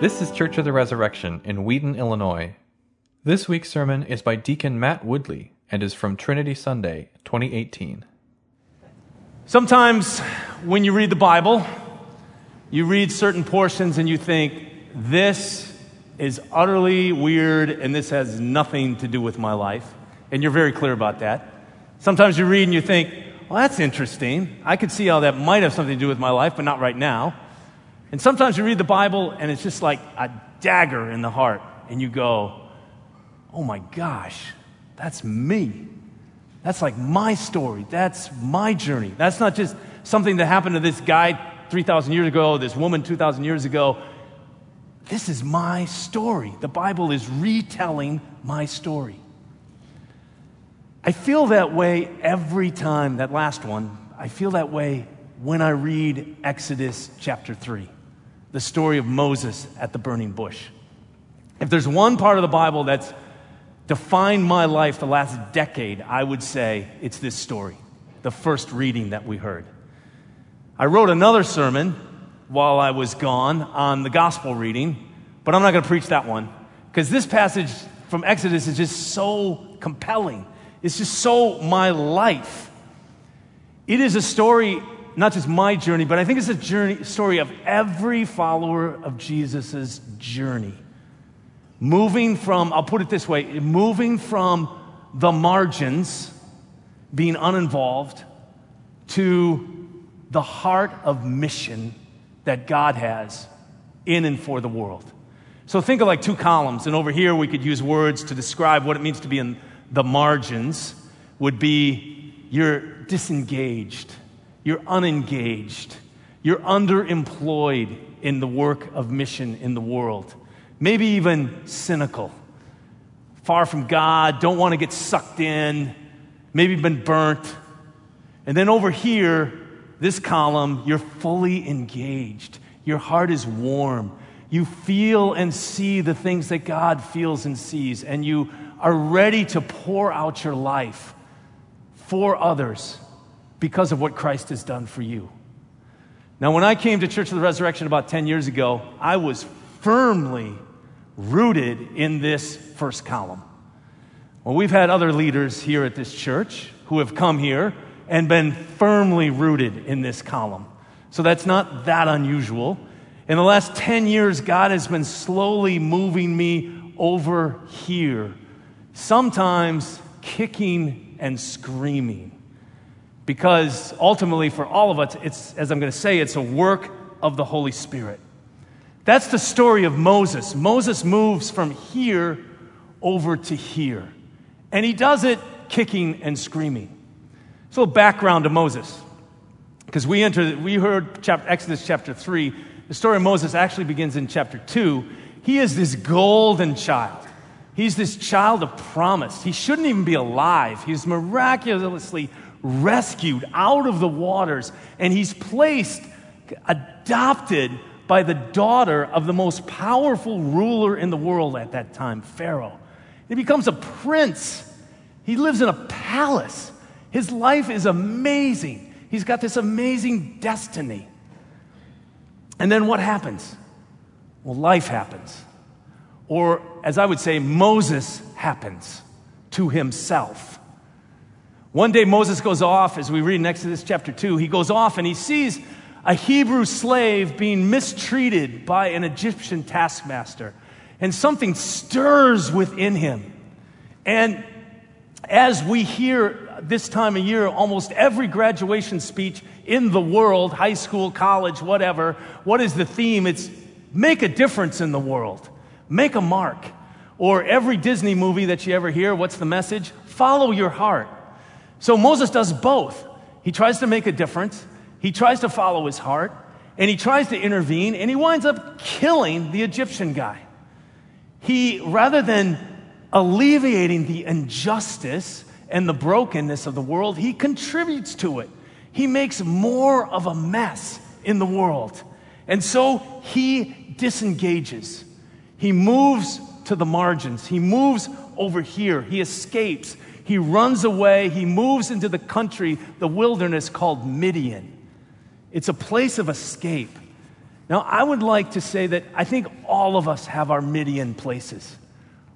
This is Church of the Resurrection in Wheaton, Illinois. This week's sermon is by Deacon Matt Woodley and is from Trinity Sunday, 2018. Sometimes when you read the Bible, you read certain portions and you think, this is utterly weird and this has nothing to do with my life. And you're very clear about that. Sometimes you read and you think, well, that's interesting. I could see how that might have something to do with my life, but not right now. And sometimes you read the Bible and it's just like a dagger in the heart, and you go, oh my gosh, that's me. That's like my story. That's my journey. That's not just something that happened to this guy 3,000 years ago, this woman 2,000 years ago. This is my story. The Bible is retelling my story. I feel that way every time, that last one, I feel that way when I read Exodus chapter 3 the story of Moses at the burning bush. If there's one part of the Bible that's defined my life the last decade, I would say it's this story, the first reading that we heard. I wrote another sermon while I was gone on the gospel reading, but I'm not going to preach that one because this passage from Exodus is just so compelling. It's just so my life. It is a story not just my journey, but I think it's a journey, story of every follower of Jesus' journey. Moving from, I'll put it this way, moving from the margins, being uninvolved, to the heart of mission that God has in and for the world. So think of like two columns, and over here we could use words to describe what it means to be in the margins, would be you're disengaged you're unengaged. You're underemployed in the work of mission in the world. Maybe even cynical. Far from God, don't want to get sucked in, maybe been burnt. And then over here, this column, you're fully engaged. Your heart is warm. You feel and see the things that God feels and sees, and you are ready to pour out your life for others because of what Christ has done for you. Now, when I came to Church of the Resurrection about 10 years ago, I was firmly rooted in this first column. Well, we've had other leaders here at this church who have come here and been firmly rooted in this column. So that's not that unusual. In the last 10 years, God has been slowly moving me over here, sometimes kicking and screaming because ultimately, for all of us, it's, as I'm going to say, it's a work of the Holy Spirit. That's the story of Moses. Moses moves from here over to here, and he does it kicking and screaming. So, background to Moses, because we entered, we heard chapter, Exodus chapter 3. The story of Moses actually begins in chapter 2. He is this golden child. He's this child of promise. He shouldn't even be alive. He's miraculously rescued out of the waters, and he's placed, adopted by the daughter of the most powerful ruler in the world at that time, Pharaoh. He becomes a prince. He lives in a palace. His life is amazing. He's got this amazing destiny. And then what happens? Well, life happens. Or, as I would say, Moses happens to himself. One day Moses goes off, as we read in Exodus chapter 2, he goes off and he sees a Hebrew slave being mistreated by an Egyptian taskmaster. And something stirs within him. And as we hear this time of year, almost every graduation speech in the world, high school, college, whatever, what is the theme? It's make a difference in the world, make a mark. Or every Disney movie that you ever hear, what's the message? Follow your heart. So Moses does both. He tries to make a difference, he tries to follow his heart, and he tries to intervene, and he winds up killing the Egyptian guy. He, rather than alleviating the injustice and the brokenness of the world, he contributes to it. He makes more of a mess in the world. And so he disengages. He moves to the margins. He moves over here. He escapes. He runs away. He moves into the country, the wilderness called Midian. It's a place of escape. Now, I would like to say that I think all of us have our Midian places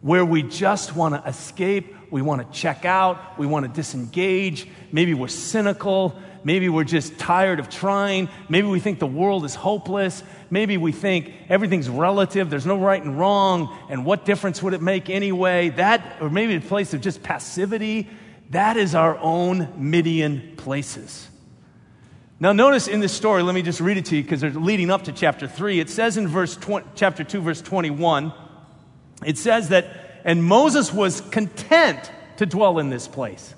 where we just want to escape, we want to check out, we want to disengage. Maybe we're cynical. Maybe we're just tired of trying. Maybe we think the world is hopeless. Maybe we think everything's relative, there's no right and wrong, and what difference would it make anyway? That, or maybe a place of just passivity. That is our own Midian places. Now, notice in this story, let me just read it to you because they're leading up to chapter 3. It says in verse 20, chapter 2, verse 21, it says that, and Moses was content to dwell in this place.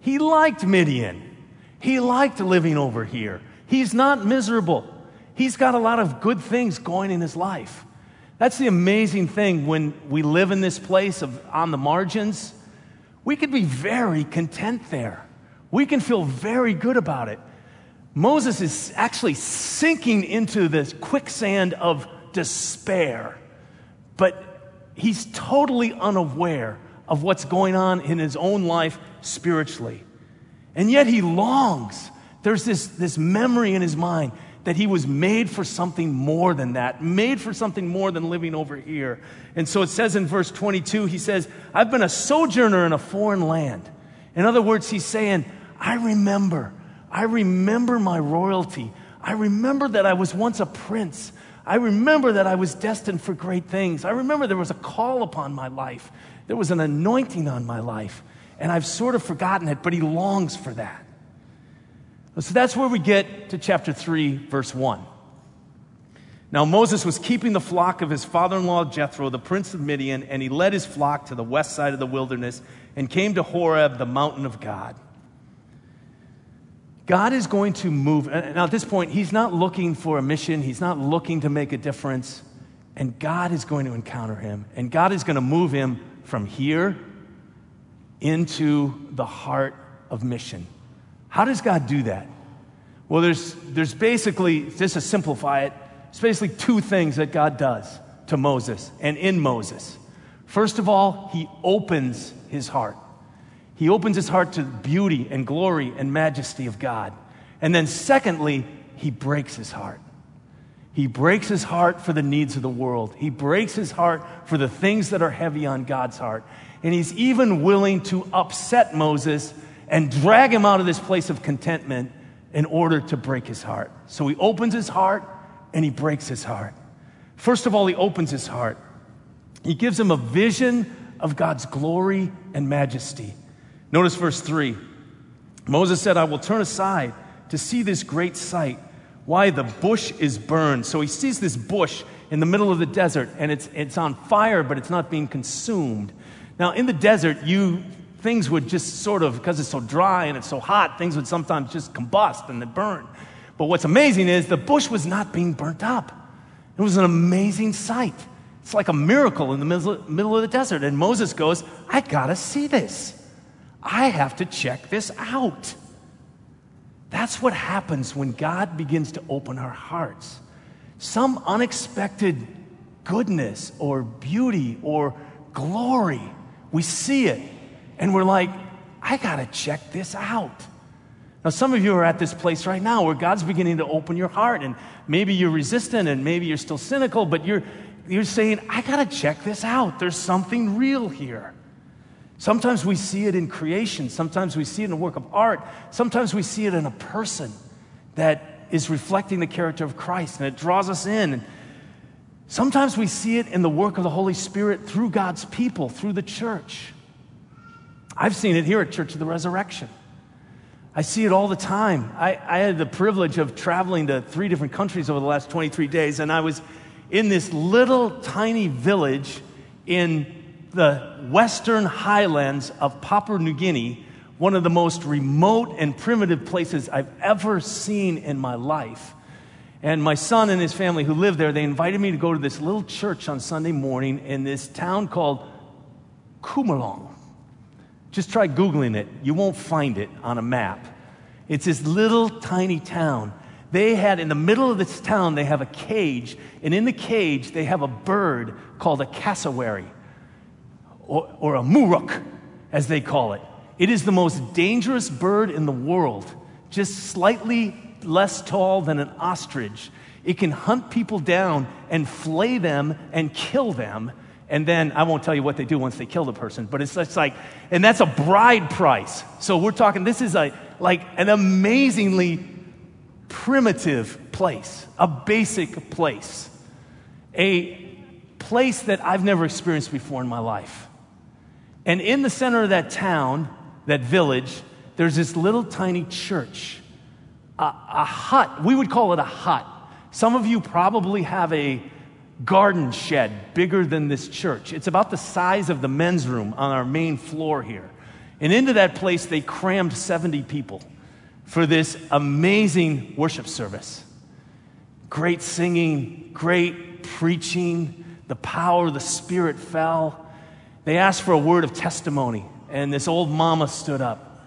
He liked Midian. He liked living over here. He's not miserable. He's got a lot of good things going in his life. That's the amazing thing when we live in this place of on the margins. We can be very content there. We can feel very good about it. Moses is actually sinking into this quicksand of despair, but he's totally unaware of what's going on in his own life spiritually. And yet he longs. There's this, this memory in his mind that he was made for something more than that, made for something more than living over here. And so it says in verse 22, he says, I've been a sojourner in a foreign land. In other words, he's saying, I remember I remember my royalty. I remember that I was once a prince. I remember that I was destined for great things. I remember there was a call upon my life, there was an anointing on my life. And I've sort of forgotten it, but he longs for that. So that's where we get to chapter 3, verse 1. Now, Moses was keeping the flock of his father in law Jethro, the prince of Midian, and he led his flock to the west side of the wilderness and came to Horeb, the mountain of God. God is going to move. Now, at this point, He's not looking for a mission, He's not looking to make a difference. And God is going to encounter him. And God is going to move him from here into the heart of mission. How does God do that? Well, there's, there's basically, just to simplify it, it's basically two things that God does to Moses and in Moses. First of all, he opens his heart. He opens his heart to beauty and glory and majesty of God. And then, secondly, he breaks his heart. He breaks his heart for the needs of the world. He breaks his heart for the things that are heavy on God's heart. And he's even willing to upset Moses and drag him out of this place of contentment in order to break his heart. So he opens his heart and he breaks his heart. First of all, he opens his heart. He gives him a vision of God's glory and majesty. Notice verse 3. Moses said, I will turn aside to see this great sight. Why? The bush is burned. So he sees this bush in the middle of the desert, and it's, it's on fire, but it's not being consumed. Now, in the desert, you things would just sort of, because it's so dry and it's so hot, things would sometimes just combust and burn. But what's amazing is the bush was not being burnt up. It was an amazing sight. It's like a miracle in the middle of the desert. And Moses goes, I gotta see this. I have to check this out. That's what happens when God begins to open our hearts. Some unexpected goodness or beauty or glory, we see it and we're like, I got to check this out. Now, some of you are at this place right now where God's beginning to open your heart, and maybe you're resistant and maybe you're still cynical, but you're, you're saying, I got to check this out. There's something real here. Sometimes we see it in creation, sometimes we see it in a work of art, sometimes we see it in a person that is reflecting the character of Christ and it draws us in. Sometimes we see it in the work of the Holy Spirit through God's people, through the church. I've seen it here at Church of the Resurrection. I see it all the time. I, I, had the privilege of traveling to three different countries over the last 23 days, and I was in this little tiny village in the western highlands of Papua New Guinea, one of the most remote and primitive places I've ever seen in my life. And my son and his family who live there, they invited me to go to this little church on Sunday morning in this town called Kumlong. Just try Googling it. You won't find it on a map. It's this little tiny town. They had, in the middle of this town, they have a cage. And in the cage, they have a bird called a cassowary or, or a muruk, as they call it. It is the most dangerous bird in the world, just slightly less tall than an ostrich. It can hunt people down and flay them and kill them. And then I won't tell you what they do once they kill the person, but it's just like, and that's a bride price. So we're talking, this is a, like an amazingly primitive place, a basic place, a place that I've never experienced before in my life. And in the center of that town, that village, there's this little tiny church, a, a hut. We would call it a hut. Some of you probably have a garden shed bigger than this church. It's about the size of the men's room on our main floor here. And into that place, they crammed 70 people for this amazing worship service. Great singing, great preaching, the power of the Spirit fell. They asked for a word of testimony, and this old mama stood up.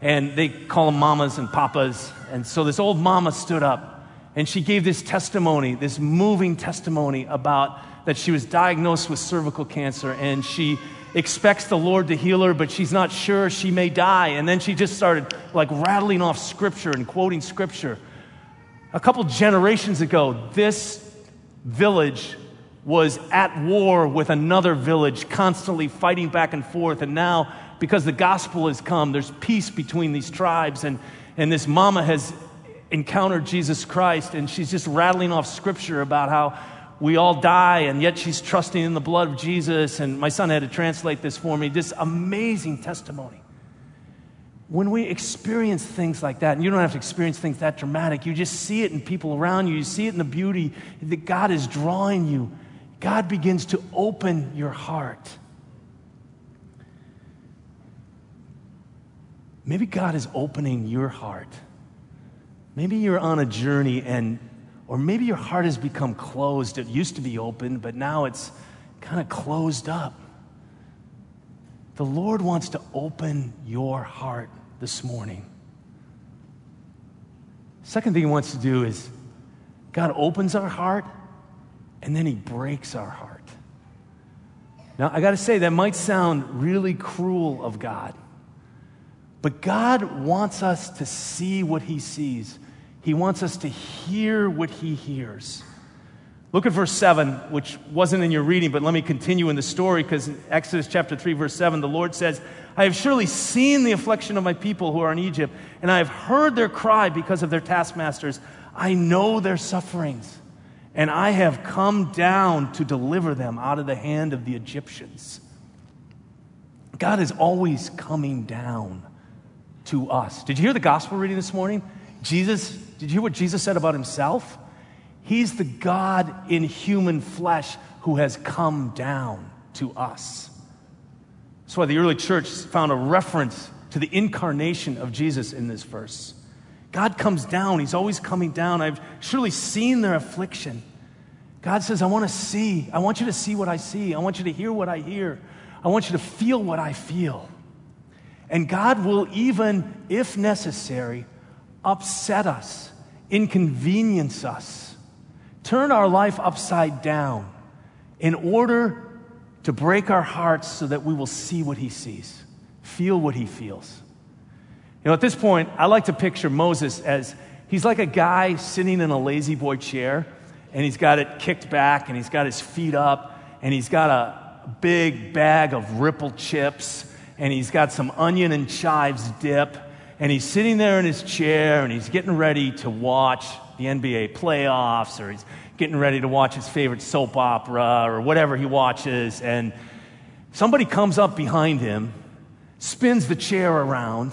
And they call them mamas and papas. And so this old mama stood up and she gave this testimony, this moving testimony about that she was diagnosed with cervical cancer and she expects the Lord to heal her, but she's not sure she may die. And then she just started like rattling off scripture and quoting scripture. A couple generations ago, this village was at war with another village, constantly fighting back and forth. And now, because the gospel has come, there's peace between these tribes. And, and this mama has encountered Jesus Christ, and she's just rattling off scripture about how we all die, and yet she's trusting in the blood of Jesus. And my son had to translate this for me. This amazing testimony. When we experience things like that, and you don't have to experience things that dramatic, you just see it in people around you, you see it in the beauty that God is drawing you. God begins to open your heart. Maybe God is opening your heart. Maybe you're on a journey and or maybe your heart has become closed. It used to be open, but now it's kind of closed up. The Lord wants to open your heart this morning. Second thing He wants to do is God opens our heart and then He breaks our heart. Now, I got to say, that might sound really cruel of God, but God wants us to see what He sees. He wants us to hear what he hears. Look at verse 7, which wasn't in your reading, but let me continue in the story because Exodus chapter 3, verse 7, the Lord says, I have surely seen the affliction of my people who are in Egypt, and I have heard their cry because of their taskmasters. I know their sufferings, and I have come down to deliver them out of the hand of the Egyptians. God is always coming down to us. Did you hear the gospel reading this morning? Jesus, did you hear what Jesus said about himself? He's the God in human flesh who has come down to us. That's why the early church found a reference to the incarnation of Jesus in this verse. God comes down, He's always coming down. I've surely seen their affliction. God says, I want to see. I want you to see what I see. I want you to hear what I hear. I want you to feel what I feel. And God will, even if necessary, upset us, inconvenience us, turn our life upside down in order to break our hearts so that we will see what he sees, feel what he feels. You know, at this point, I like to picture Moses as he's like a guy sitting in a lazy boy chair, and he's got it kicked back, and he's got his feet up, and he's got a big bag of ripple chips, and he's got some onion and chives dip, and he's sitting there in his chair and he's getting ready to watch the NBA playoffs or he's getting ready to watch his favorite soap opera or whatever he watches. And somebody comes up behind him, spins the chair around,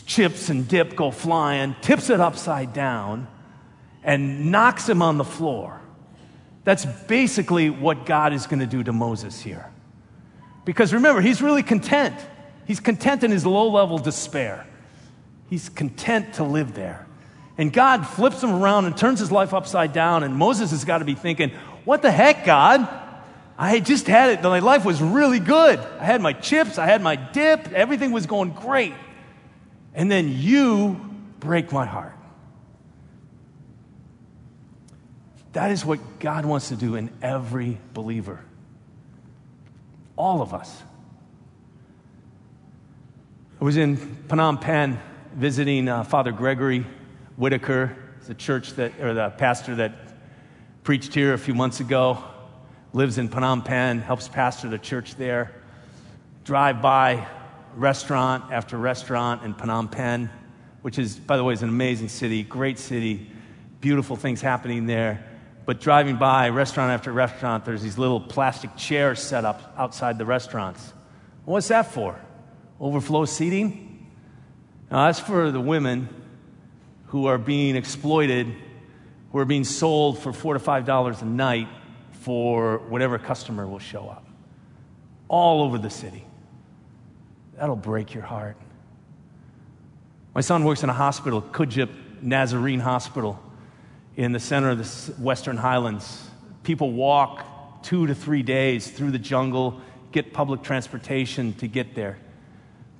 chips and dip go flying, tips it upside down, and knocks him on the floor. That's basically what God is going to do to Moses here. Because remember, he's really content. He's content in his low level despair. He's content to live there. And God flips him around and turns his life upside down. And Moses has got to be thinking, What the heck, God? I just had it. My life was really good. I had my chips, I had my dip, everything was going great. And then you break my heart. That is what God wants to do in every believer. All of us. I was in Phnom Penh visiting uh, Father Gregory Whitaker, the church that, or the pastor that preached here a few months ago, lives in Phnom Penh, helps pastor the church there. Drive by restaurant after restaurant in Phnom Penh, which is, by the way, is an amazing city, great city, beautiful things happening there. But driving by restaurant after restaurant, there's these little plastic chairs set up outside the restaurants. What's that for? Overflow seating? Now, that's for the women who are being exploited, who are being sold for four to five dollars a night for whatever customer will show up. All over the city. That'll break your heart. My son works in a hospital, Kudjip Nazarene Hospital in the center of the Western Highlands. People walk two to three days through the jungle, get public transportation to get there.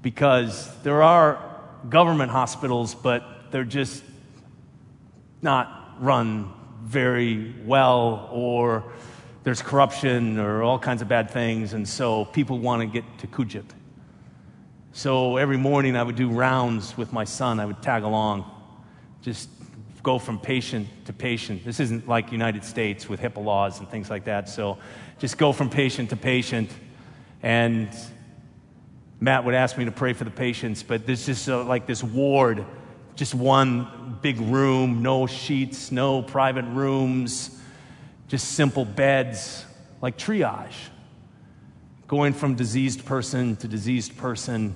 Because there are government hospitals, but they're just not run very well, or there's corruption or all kinds of bad things, and so people want to get to Kudjip. So every morning I would do rounds with my son. I would tag along, just go from patient to patient. This isn't like United States with HIPAA laws and things like that. So just go from patient to patient. And Matt would ask me to pray for the patients, but there's just uh, like this ward, just one big room, no sheets, no private rooms, just simple beds, like triage. Going from diseased person to diseased person,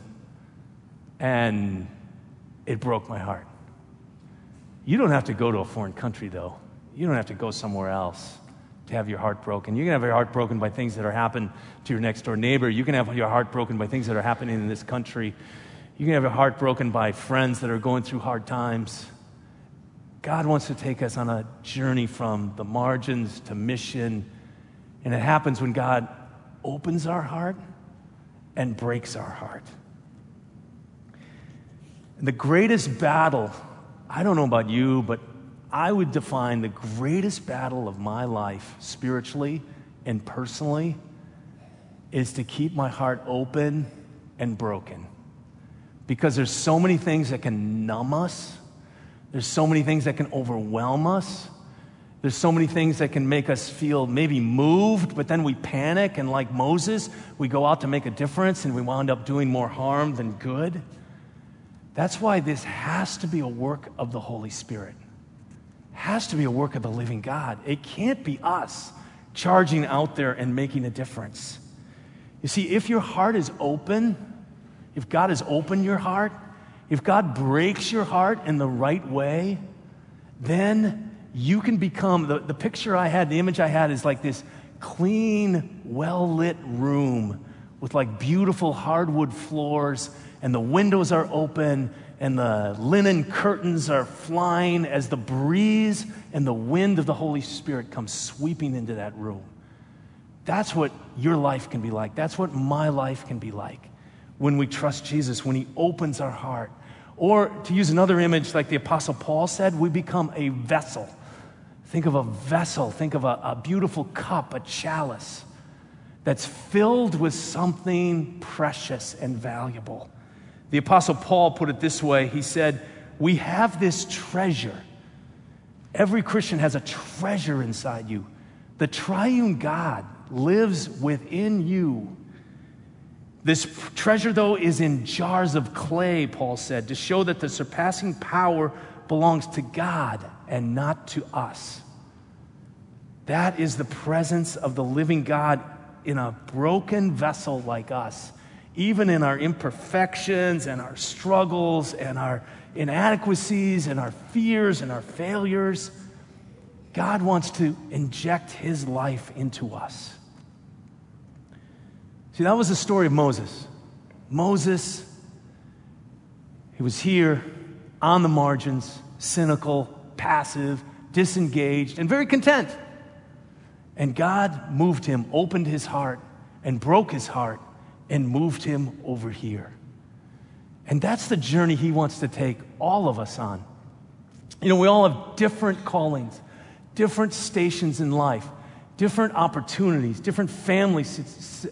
and it broke my heart. You don't have to go to a foreign country, though. You don't have to go somewhere else to have your heart broken. You can have your heart broken by things that are happening to your next door neighbor. You can have your heart broken by things that are happening in this country. You can have your heart broken by friends that are going through hard times. God wants to take us on a journey from the margins to mission. And it happens when God opens our heart and breaks our heart. And the greatest battle I don't know about you, but I would define the greatest battle of my life, spiritually and personally, is to keep my heart open and broken. Because there's so many things that can numb us, there's so many things that can overwhelm us. There's so many things that can make us feel maybe moved, but then we panic, and like Moses, we go out to make a difference and we wound up doing more harm than good. That's why this has to be a work of the Holy Spirit. Has to be a work of the living God. It can't be us charging out there and making a difference. You see, if your heart is open, if God has opened your heart, if God breaks your heart in the right way, then you can become the, the picture I had, the image I had is like this clean, well lit room with like beautiful hardwood floors and the windows are open and the linen curtains are flying as the breeze and the wind of the Holy Spirit comes sweeping into that room. That's what your life can be like. That's what my life can be like when we trust Jesus, when He opens our heart. Or to use another image, like the Apostle Paul said, we become a vessel. Think of a vessel, think of a, a beautiful cup, a chalice that's filled with something precious and valuable. The Apostle Paul put it this way He said, We have this treasure. Every Christian has a treasure inside you. The triune God lives within you. This treasure, though, is in jars of clay, Paul said, to show that the surpassing power belongs to God and not to us. That is the presence of the living God in a broken vessel like us even in our imperfections and our struggles and our inadequacies and our fears and our failures, God wants to inject His life into us. See, that was the story of Moses. Moses, he was here on the margins, cynical, passive, disengaged, and very content. And God moved him, opened his heart, and broke his heart and moved him over here. And that's the journey he wants to take all of us on. You know, we all have different callings, different stations in life, different opportunities, different family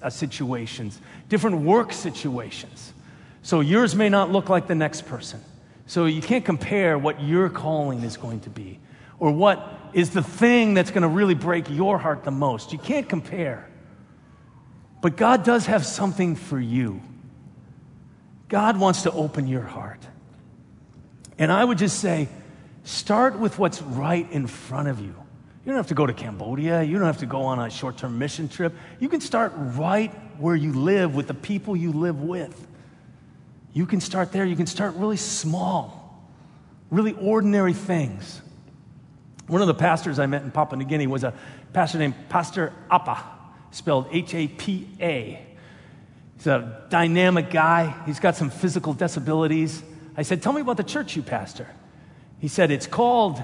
uh, situations, different work situations. So yours may not look like the next person. So you can't compare what your calling is going to be or what is the thing that's going to really break your heart the most. You can't compare. But God does have something for you. God wants to open your heart. And I would just say, start with what's right in front of you. You don't have to go to Cambodia. You don't have to go on a short term mission trip. You can start right where you live with the people you live with. You can start there. You can start really small, really ordinary things. One of the pastors I met in Papua New Guinea was a pastor named Pastor Appa, spelled H A P A. He's a dynamic guy. He's got some physical disabilities. I said, Tell me about the church you pastor. He said, It's called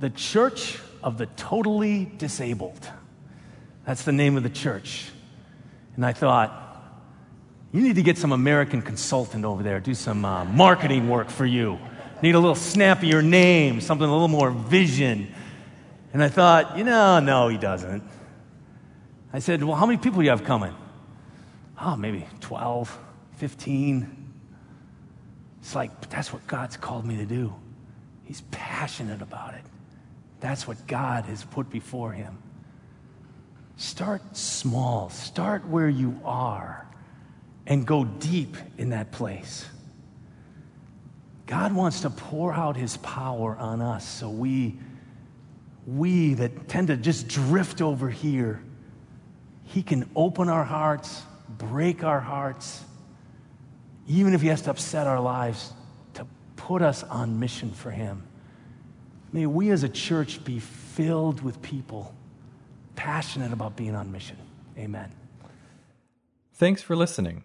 the Church of the Totally Disabled. That's the name of the church. And I thought, you need to get some American consultant over there, do some uh, marketing work for you. Need a little snappier name, something a little more vision. And I thought, you know, no, he doesn't. I said, well, how many people do you have coming? Oh, maybe 12, 15. It's like, that's what God's called me to do. He's passionate about it. That's what God has put before him. Start small, start where you are, and go deep in that place. God wants to pour out his power on us so we, we that tend to just drift over here, he can open our hearts, break our hearts, even if he has to upset our lives, to put us on mission for him. May we as a church be filled with people passionate about being on mission. Amen. Thanks for listening.